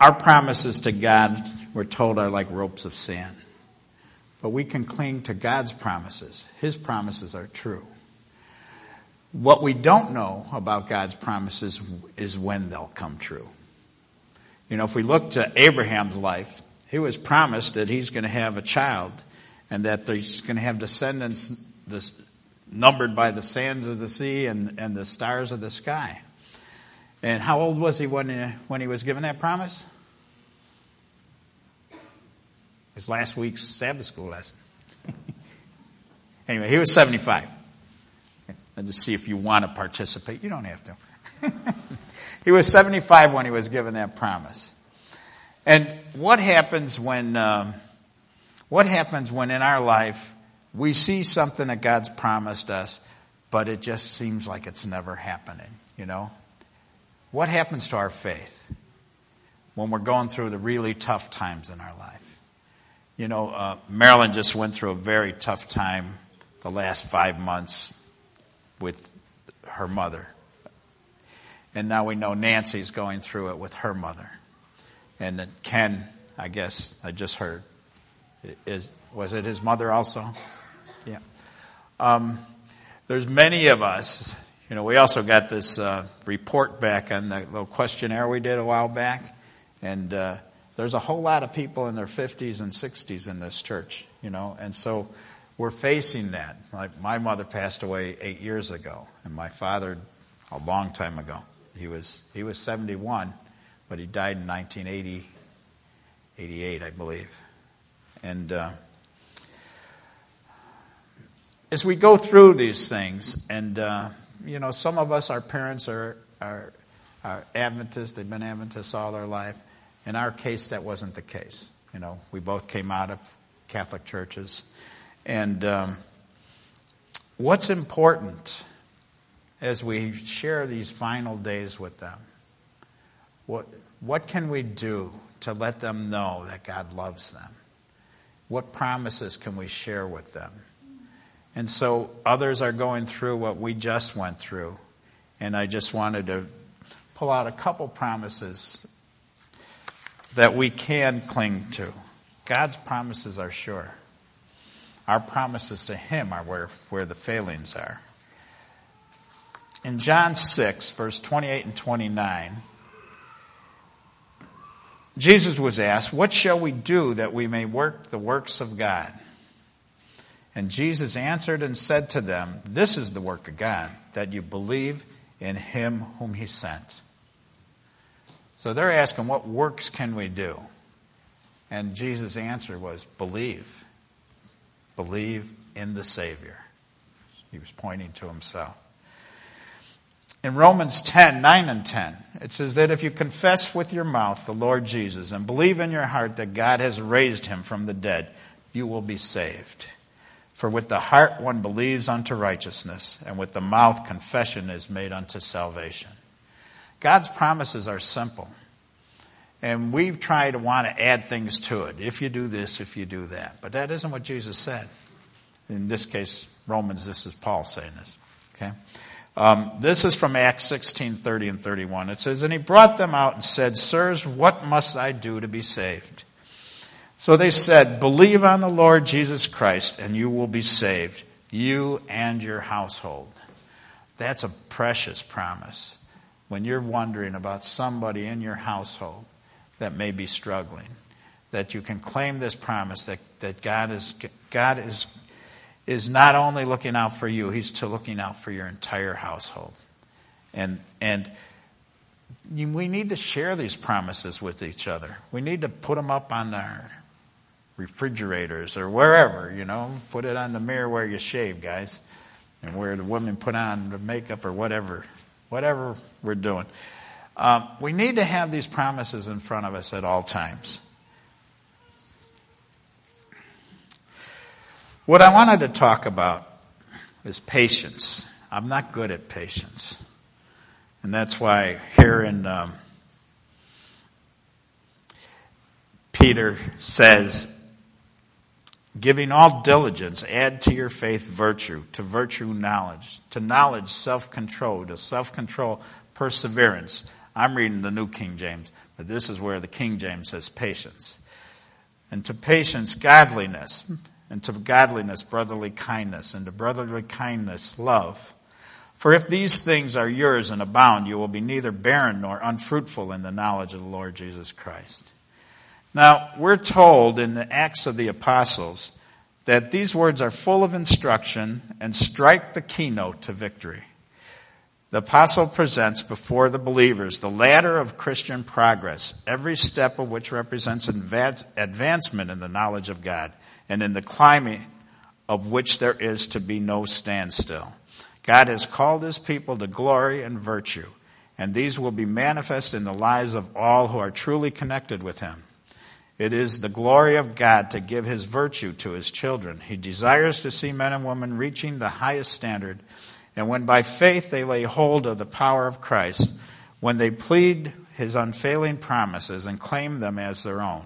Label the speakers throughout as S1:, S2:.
S1: Our promises to God, we're told, are like ropes of sand. But we can cling to God's promises. His promises are true. What we don't know about God's promises is when they'll come true. You know, if we look to Abraham's life, he was promised that he's going to have a child and that he's going to have descendants this, numbered by the sands of the sea and, and the stars of the sky. And how old was he when, he when he was given that promise? His last week's Sabbath school lesson. anyway, he was 75. And to see if you want to participate. You don't have to. he was 75 when he was given that promise. And what happens when, um, what happens when in our life we see something that God's promised us, but it just seems like it's never happening, you know? What happens to our faith when we're going through the really tough times in our life? You know, uh, Marilyn just went through a very tough time the last five months with her mother. And now we know Nancy's going through it with her mother. And Ken, I guess, I just heard, is was it his mother also? Yeah. Um, there's many of us. You know, we also got this uh, report back on the little questionnaire we did a while back, and uh, there's a whole lot of people in their 50s and 60s in this church. You know, and so we're facing that. Like my mother passed away eight years ago, and my father a long time ago. He was he was 71, but he died in 1980, 88, I believe. And uh, as we go through these things, and uh, you know, some of us, our parents are, are, are Adventists. They've been Adventists all their life. In our case, that wasn't the case. You know, we both came out of Catholic churches, and um, what's important as we share these final days with them? What what can we do to let them know that God loves them? What promises can we share with them? And so others are going through what we just went through. And I just wanted to pull out a couple promises that we can cling to. God's promises are sure. Our promises to Him are where, where the failings are. In John 6, verse 28 and 29, Jesus was asked, What shall we do that we may work the works of God? And Jesus answered and said to them, This is the work of God, that you believe in him whom he sent. So they're asking, What works can we do? And Jesus' answer was, Believe. Believe in the Savior. He was pointing to himself. In Romans 10, 9 and 10, it says that if you confess with your mouth the Lord Jesus and believe in your heart that God has raised him from the dead, you will be saved. For with the heart one believes unto righteousness, and with the mouth confession is made unto salvation. God's promises are simple. And we try to want to add things to it. If you do this, if you do that. But that isn't what Jesus said. In this case, Romans, this is Paul saying this. Okay? Um, this is from Acts 16, 30 and 31. It says, And he brought them out and said, Sirs, what must I do to be saved? So they said, Believe on the Lord Jesus Christ, and you will be saved, you and your household. That's a precious promise when you're wondering about somebody in your household that may be struggling. That you can claim this promise that, that God is God is is not only looking out for you, He's to looking out for your entire household. And and we need to share these promises with each other. We need to put them up on our refrigerators or wherever, you know. Put it on the mirror where you shave, guys, and where the women put on the makeup or whatever, whatever we're doing. Um, we need to have these promises in front of us at all times. What I wanted to talk about is patience. I'm not good at patience. And that's why here in um, Peter says, Giving all diligence, add to your faith virtue, to virtue knowledge, to knowledge self control, to self control perseverance, I'm reading the New King James, but this is where the King James says patience. And to patience, godliness. And to godliness, brotherly kindness. And to brotherly kindness, love. For if these things are yours and abound, you will be neither barren nor unfruitful in the knowledge of the Lord Jesus Christ. Now, we're told in the Acts of the Apostles that these words are full of instruction and strike the keynote to victory. The apostle presents before the believers the ladder of Christian progress, every step of which represents advancement in the knowledge of God and in the climbing of which there is to be no standstill. God has called his people to glory and virtue, and these will be manifest in the lives of all who are truly connected with him. It is the glory of God to give his virtue to his children. He desires to see men and women reaching the highest standard and when by faith they lay hold of the power of Christ, when they plead his unfailing promises and claim them as their own,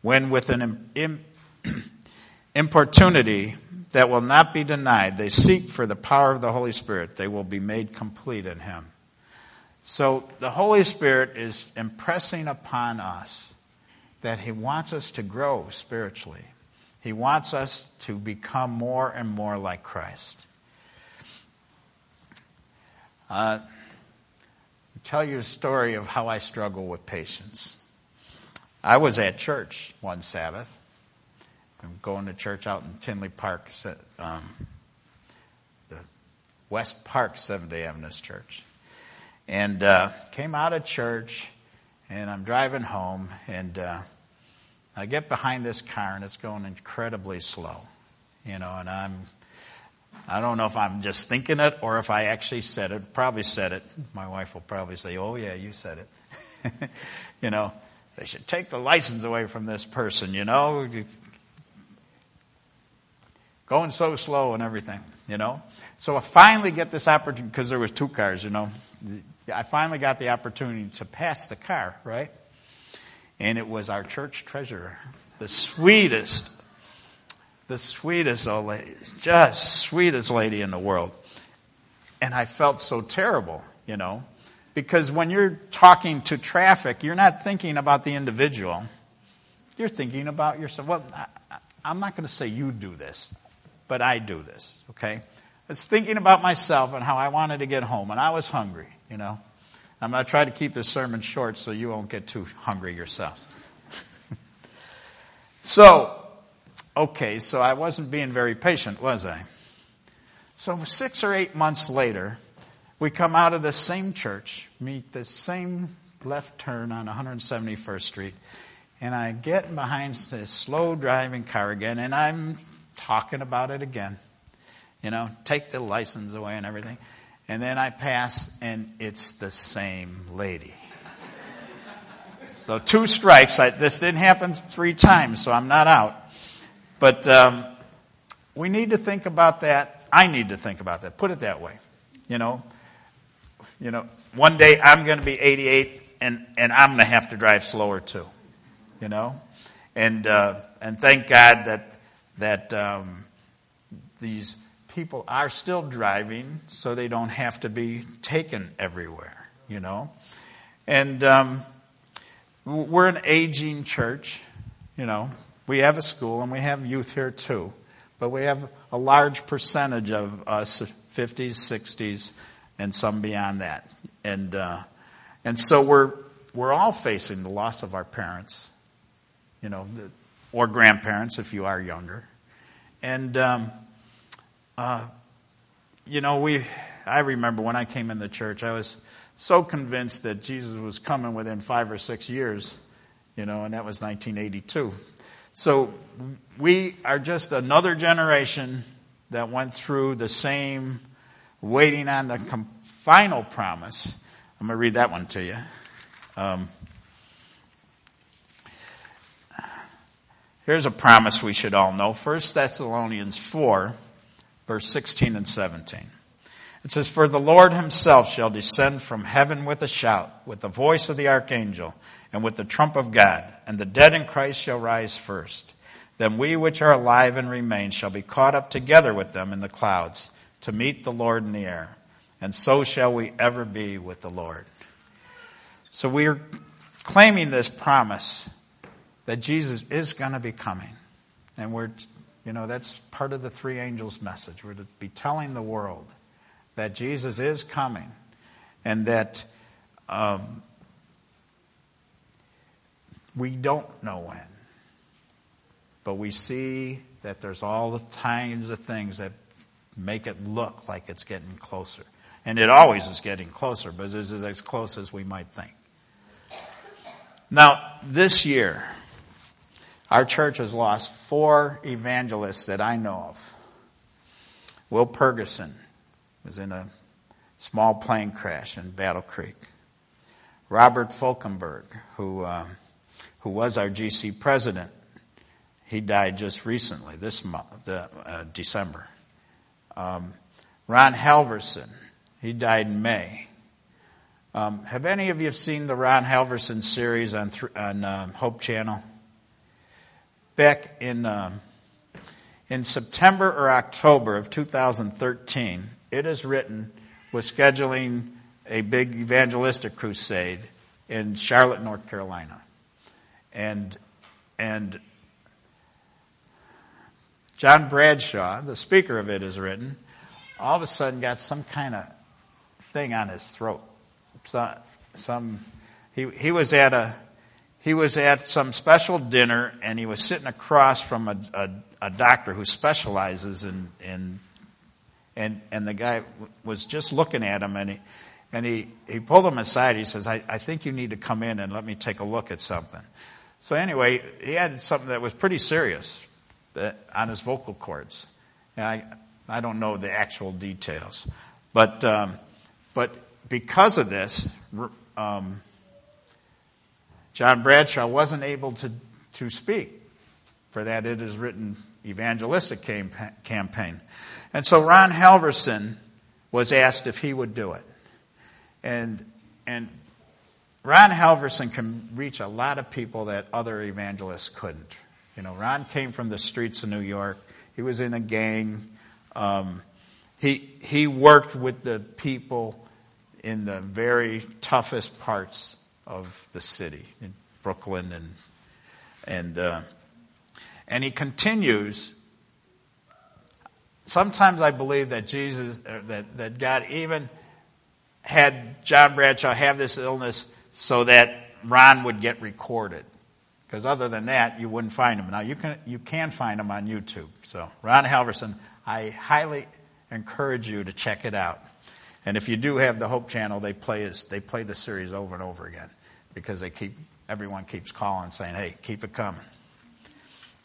S1: when with an importunity that will not be denied, they seek for the power of the Holy Spirit, they will be made complete in him. So the Holy Spirit is impressing upon us that he wants us to grow spiritually. He wants us to become more and more like Christ. Uh, tell you a story of how I struggle with patience. I was at church one Sabbath. I'm going to church out in Tinley Park, um, the West Park Seventh Day Adventist Church, and uh, came out of church, and I'm driving home, and uh, I get behind this car, and it's going incredibly slow, you know, and I'm I don't know if I'm just thinking it or if I actually said it. Probably said it. My wife will probably say, "Oh yeah, you said it." you know, they should take the license away from this person. You know, going so slow and everything. You know, so I finally get this opportunity because there was two cars. You know, I finally got the opportunity to pass the car right, and it was our church treasurer, the sweetest the sweetest old lady, just sweetest lady in the world. And I felt so terrible, you know, because when you're talking to traffic, you're not thinking about the individual. You're thinking about yourself. Well, I, I'm not going to say you do this, but I do this, okay? I was thinking about myself and how I wanted to get home, and I was hungry, you know. I'm going to try to keep this sermon short so you won't get too hungry yourselves. so, Okay, so I wasn't being very patient, was I? So six or eight months later, we come out of the same church, meet the same left turn on 171st Street, and I get behind this slow driving car again, and I'm talking about it again. You know, take the license away and everything. And then I pass, and it's the same lady. So two strikes. I, this didn't happen three times, so I'm not out. But um, we need to think about that. I need to think about that. Put it that way. You know, you know, one day I'm going to be 88 and, and I'm going to have to drive slower too. You know, and uh, and thank God that that um, these people are still driving, so they don't have to be taken everywhere. You know, and um, we're an aging church. You know, we have a school and we have youth here too, but we have a large percentage of us 50s, 60s, and some beyond that. And, uh, and so we're, we're all facing the loss of our parents, you know, or grandparents if you are younger. And, um, uh, you know, we, I remember when I came in the church, I was so convinced that Jesus was coming within five or six years, you know, and that was 1982. So we are just another generation that went through the same waiting on the com- final promise. I'm going to read that one to you. Um, here's a promise we should all know 1 Thessalonians 4, verse 16 and 17. It says, For the Lord himself shall descend from heaven with a shout, with the voice of the archangel, and with the trump of God, and the dead in Christ shall rise first. Then we which are alive and remain shall be caught up together with them in the clouds to meet the Lord in the air. And so shall we ever be with the Lord. So we're claiming this promise that Jesus is going to be coming. And we're, you know, that's part of the three angels' message. We're to be telling the world that Jesus is coming and that um, we don't know when. But we see that there's all the kinds of things that make it look like it's getting closer. And it always is getting closer, but this is as close as we might think. Now, this year, our church has lost four evangelists that I know of. Will Ferguson was in a small plane crash in Battle Creek. Robert Folkenberg, who, uh, who was our GC president, he died just recently, this month, the, uh, December. Um, Ron Halvorsen, he died in May. Um, have any of you seen the Ron Halvorsen series on, th- on um, Hope Channel? Back in um, in September or October of 2013, it is written was scheduling a big evangelistic crusade in Charlotte, North Carolina, and and John Bradshaw, the speaker of it, is written, all of a sudden got some kind of thing on his throat. So, some, he, he was at a, he was at some special dinner and he was sitting across from a, a, a doctor who specializes in, in, and, and the guy was just looking at him and he, and he, he pulled him aside. He says, I, I think you need to come in and let me take a look at something. So anyway, he had something that was pretty serious on his vocal cords. And I, I don't know the actual details. But, um, but because of this, um, John Bradshaw wasn't able to, to speak. For that, it is written evangelistic campaign. And so Ron Halvorsen was asked if he would do it. And, and Ron Halvorsen can reach a lot of people that other evangelists couldn't. You know, Ron came from the streets of New York. He was in a gang. Um, he, he worked with the people in the very toughest parts of the city, in Brooklyn, and, and, uh, and he continues. Sometimes I believe that Jesus, uh, that, that God even had John Bradshaw have this illness so that Ron would get recorded. Because other than that, you wouldn't find him. Now you can you can find him on YouTube. So Ron Halvorsen, I highly encourage you to check it out. And if you do have the Hope Channel, they play they play the series over and over again because they keep everyone keeps calling saying, "Hey, keep it coming."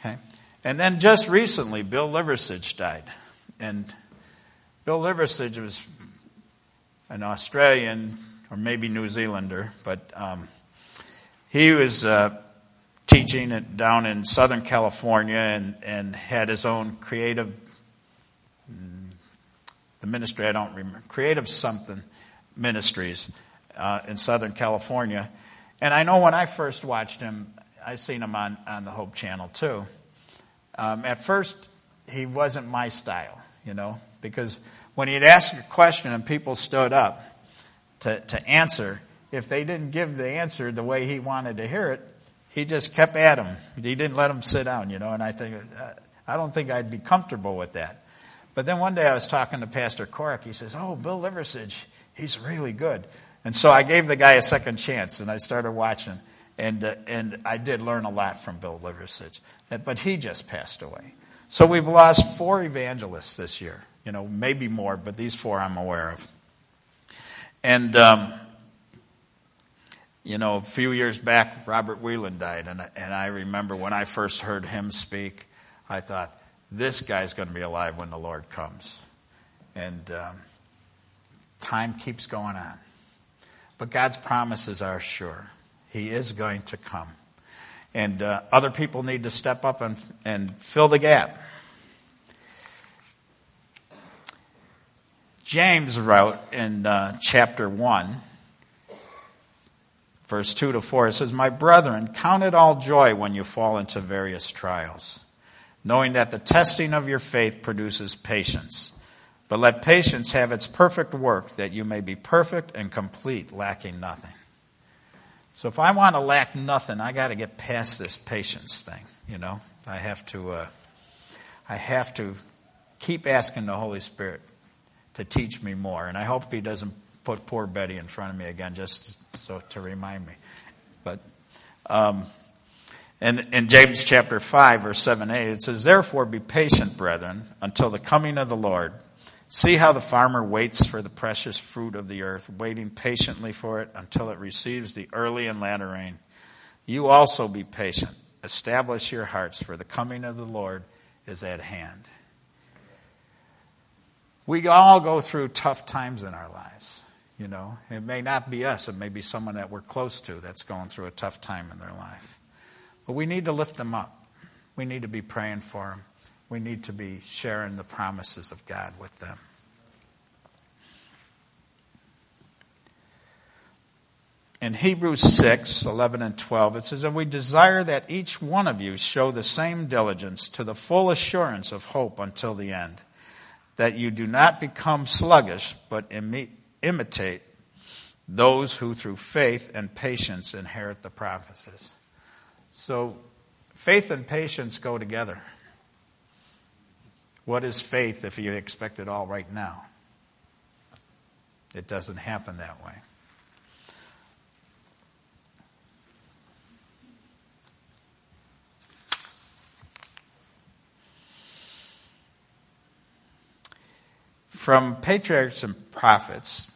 S1: Okay, and then just recently, Bill Liversidge died, and Bill Liversidge was an Australian or maybe New Zealander, but um, he was uh, teaching down in Southern California and, and had his own creative, the ministry I don't remember, creative something ministries uh, in Southern California. And I know when I first watched him, I seen him on, on the Hope Channel too. Um, at first, he wasn't my style, you know, because when he'd ask a question and people stood up to, to answer, if they didn't give the answer the way he wanted to hear it, he just kept at him. He didn't let him sit down, you know, and I think, uh, I don't think I'd be comfortable with that. But then one day I was talking to Pastor Cork. He says, Oh, Bill Liversidge, he's really good. And so I gave the guy a second chance and I started watching. And, uh, and I did learn a lot from Bill Liversidge. But he just passed away. So we've lost four evangelists this year. You know, maybe more, but these four I'm aware of. And um, you know, a few years back, Robert Whelan died, and, and I remember when I first heard him speak, I thought, this guy's going to be alive when the Lord comes. And um, time keeps going on. But God's promises are sure. He is going to come. And uh, other people need to step up and, and fill the gap. James wrote in uh, chapter 1 verse 2 to 4, it says, My brethren, count it all joy when you fall into various trials, knowing that the testing of your faith produces patience. But let patience have its perfect work, that you may be perfect and complete, lacking nothing. So if I want to lack nothing, I got to get past this patience thing. You know, I have to. Uh, I have to keep asking the Holy Spirit to teach me more, and I hope He doesn't put poor Betty in front of me again, just so to remind me. But. Um, and in James chapter 5, verse 7 8, it says, Therefore be patient, brethren, until the coming of the Lord. See how the farmer waits for the precious fruit of the earth, waiting patiently for it until it receives the early and latter rain. You also be patient. Establish your hearts, for the coming of the Lord is at hand. We all go through tough times in our lives. You know, it may not be us, it may be someone that we're close to that's going through a tough time in their life. But we need to lift them up. We need to be praying for them we need to be sharing the promises of God with them. In Hebrews 6, 11 and 12, it says, And we desire that each one of you show the same diligence to the full assurance of hope until the end, that you do not become sluggish, but imitate those who through faith and patience inherit the promises. So, faith and patience go together. What is faith if you expect it all right now? It doesn't happen that way. From Patriarchs and Prophets,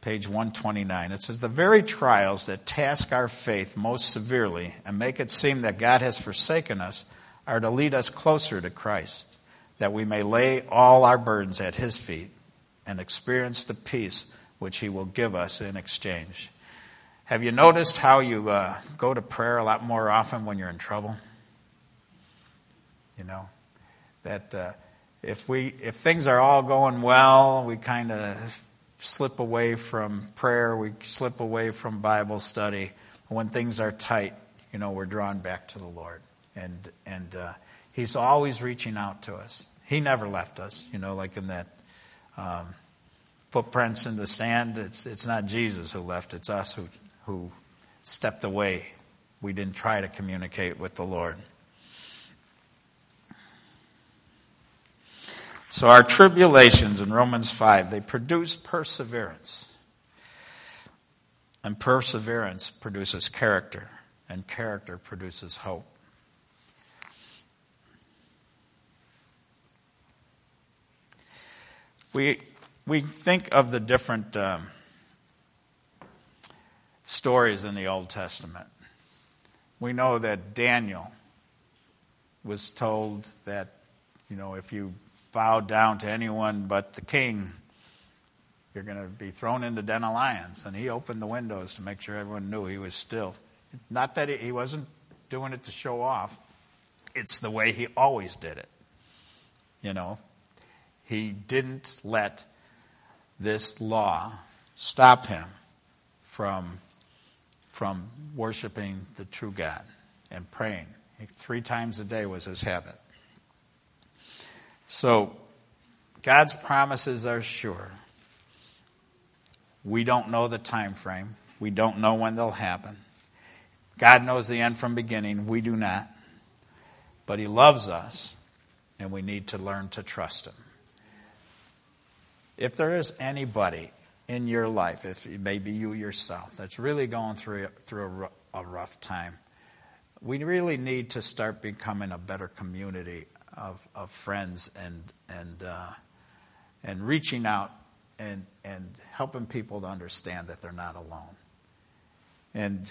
S1: page 129, it says, The very trials that task our faith most severely and make it seem that God has forsaken us are to lead us closer to Christ that we may lay all our burdens at his feet and experience the peace which he will give us in exchange. Have you noticed how you uh, go to prayer a lot more often when you're in trouble? You know, that uh, if we if things are all going well, we kind of slip away from prayer, we slip away from Bible study. When things are tight, you know, we're drawn back to the Lord, and and uh, He's always reaching out to us. He never left us, you know, like in that um, footprints in the sand. It's, it's not Jesus who left, it's us who, who stepped away. We didn't try to communicate with the Lord. So our tribulations in Romans 5, they produce perseverance. And perseverance produces character, and character produces hope. We, we think of the different um, stories in the Old Testament. We know that Daniel was told that, you know, if you bow down to anyone but the king, you're going to be thrown into den of lions. And he opened the windows to make sure everyone knew he was still. Not that he wasn't doing it to show off, it's the way he always did it. You know, he didn't let this law stop him from, from worshiping the true God and praying. Three times a day was his habit. So, God's promises are sure. We don't know the time frame. We don't know when they'll happen. God knows the end from beginning. We do not. But He loves us, and we need to learn to trust Him. If there is anybody in your life, if maybe you yourself, that's really going through, through a, a rough time, we really need to start becoming a better community of, of friends and, and, uh, and reaching out and, and helping people to understand that they're not alone. And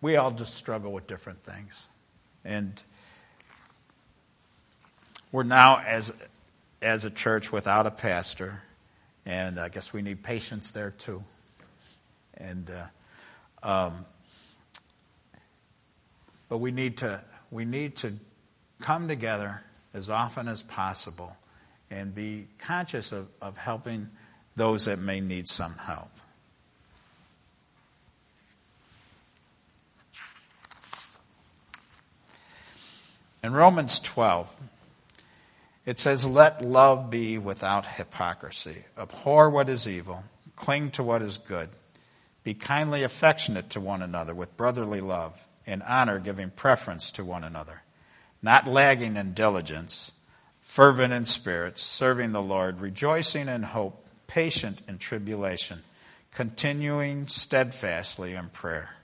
S1: we all just struggle with different things. And we're now, as as a church without a pastor, and I guess we need patience there too. And uh, um, but we need to we need to come together as often as possible and be conscious of, of helping those that may need some help. In Romans 12, it says, Let love be without hypocrisy. Abhor what is evil, cling to what is good. Be kindly affectionate to one another with brotherly love, and honor giving preference to one another, not lagging in diligence, fervent in spirit, serving the Lord, rejoicing in hope, patient in tribulation, continuing steadfastly in prayer.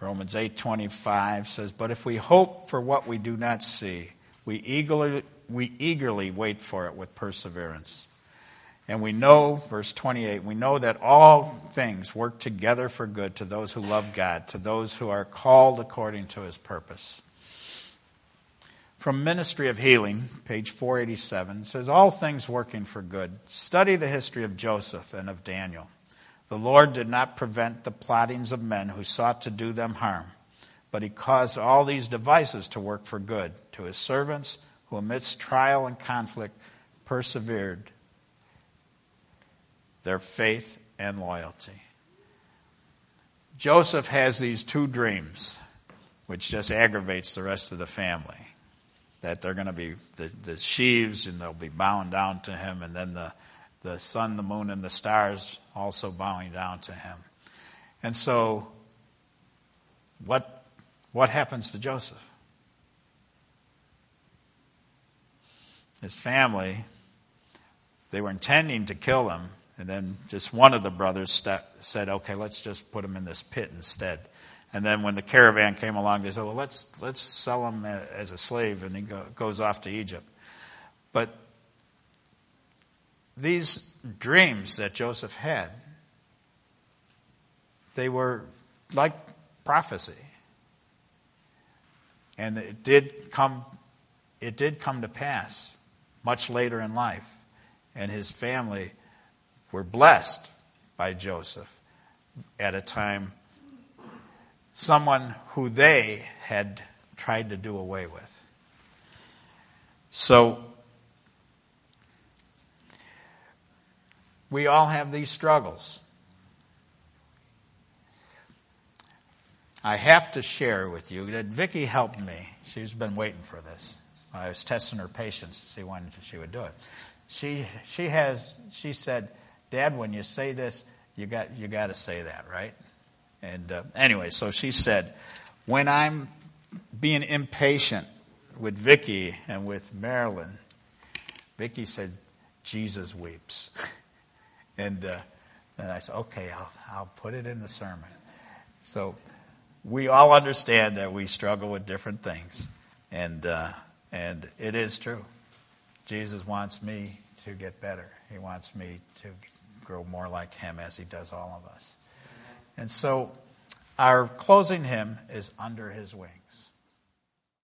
S1: Romans 8:25 says, "But if we hope for what we do not see, we eagerly we eagerly wait for it with perseverance." And we know, verse 28, we know that all things work together for good to those who love God, to those who are called according to his purpose. From Ministry of Healing, page 487, says, All things working for good. Study the history of Joseph and of Daniel. The Lord did not prevent the plottings of men who sought to do them harm, but he caused all these devices to work for good to his servants who, amidst trial and conflict, persevered their faith and loyalty. Joseph has these two dreams, which just aggravates the rest of the family. That they're going to be the, the sheaves and they'll be bowing down to him, and then the, the sun, the moon, and the stars also bowing down to him. And so, what, what happens to Joseph? His family, they were intending to kill him, and then just one of the brothers said, okay, let's just put him in this pit instead. And then when the caravan came along, they said, well, let's, let's sell him as a slave, and he go, goes off to Egypt. But these dreams that Joseph had, they were like prophecy. And it did come, it did come to pass much later in life. And his family were blessed by Joseph at a time someone who they had tried to do away with. So we all have these struggles. I have to share with you that Vicki helped me. She's been waiting for this. I was testing her patience to see when she would do it. She she has she said Dad, when you say this, you got you got to say that, right? And uh, anyway, so she said, when I'm being impatient with Vicky and with Marilyn, Vicky said, Jesus weeps. and uh, then I said, okay, I'll, I'll put it in the sermon. So we all understand that we struggle with different things. And, uh, and it is true. Jesus wants me to get better. He wants me to grow more like Him as He does all of us. And so our closing hymn is Under His Wings.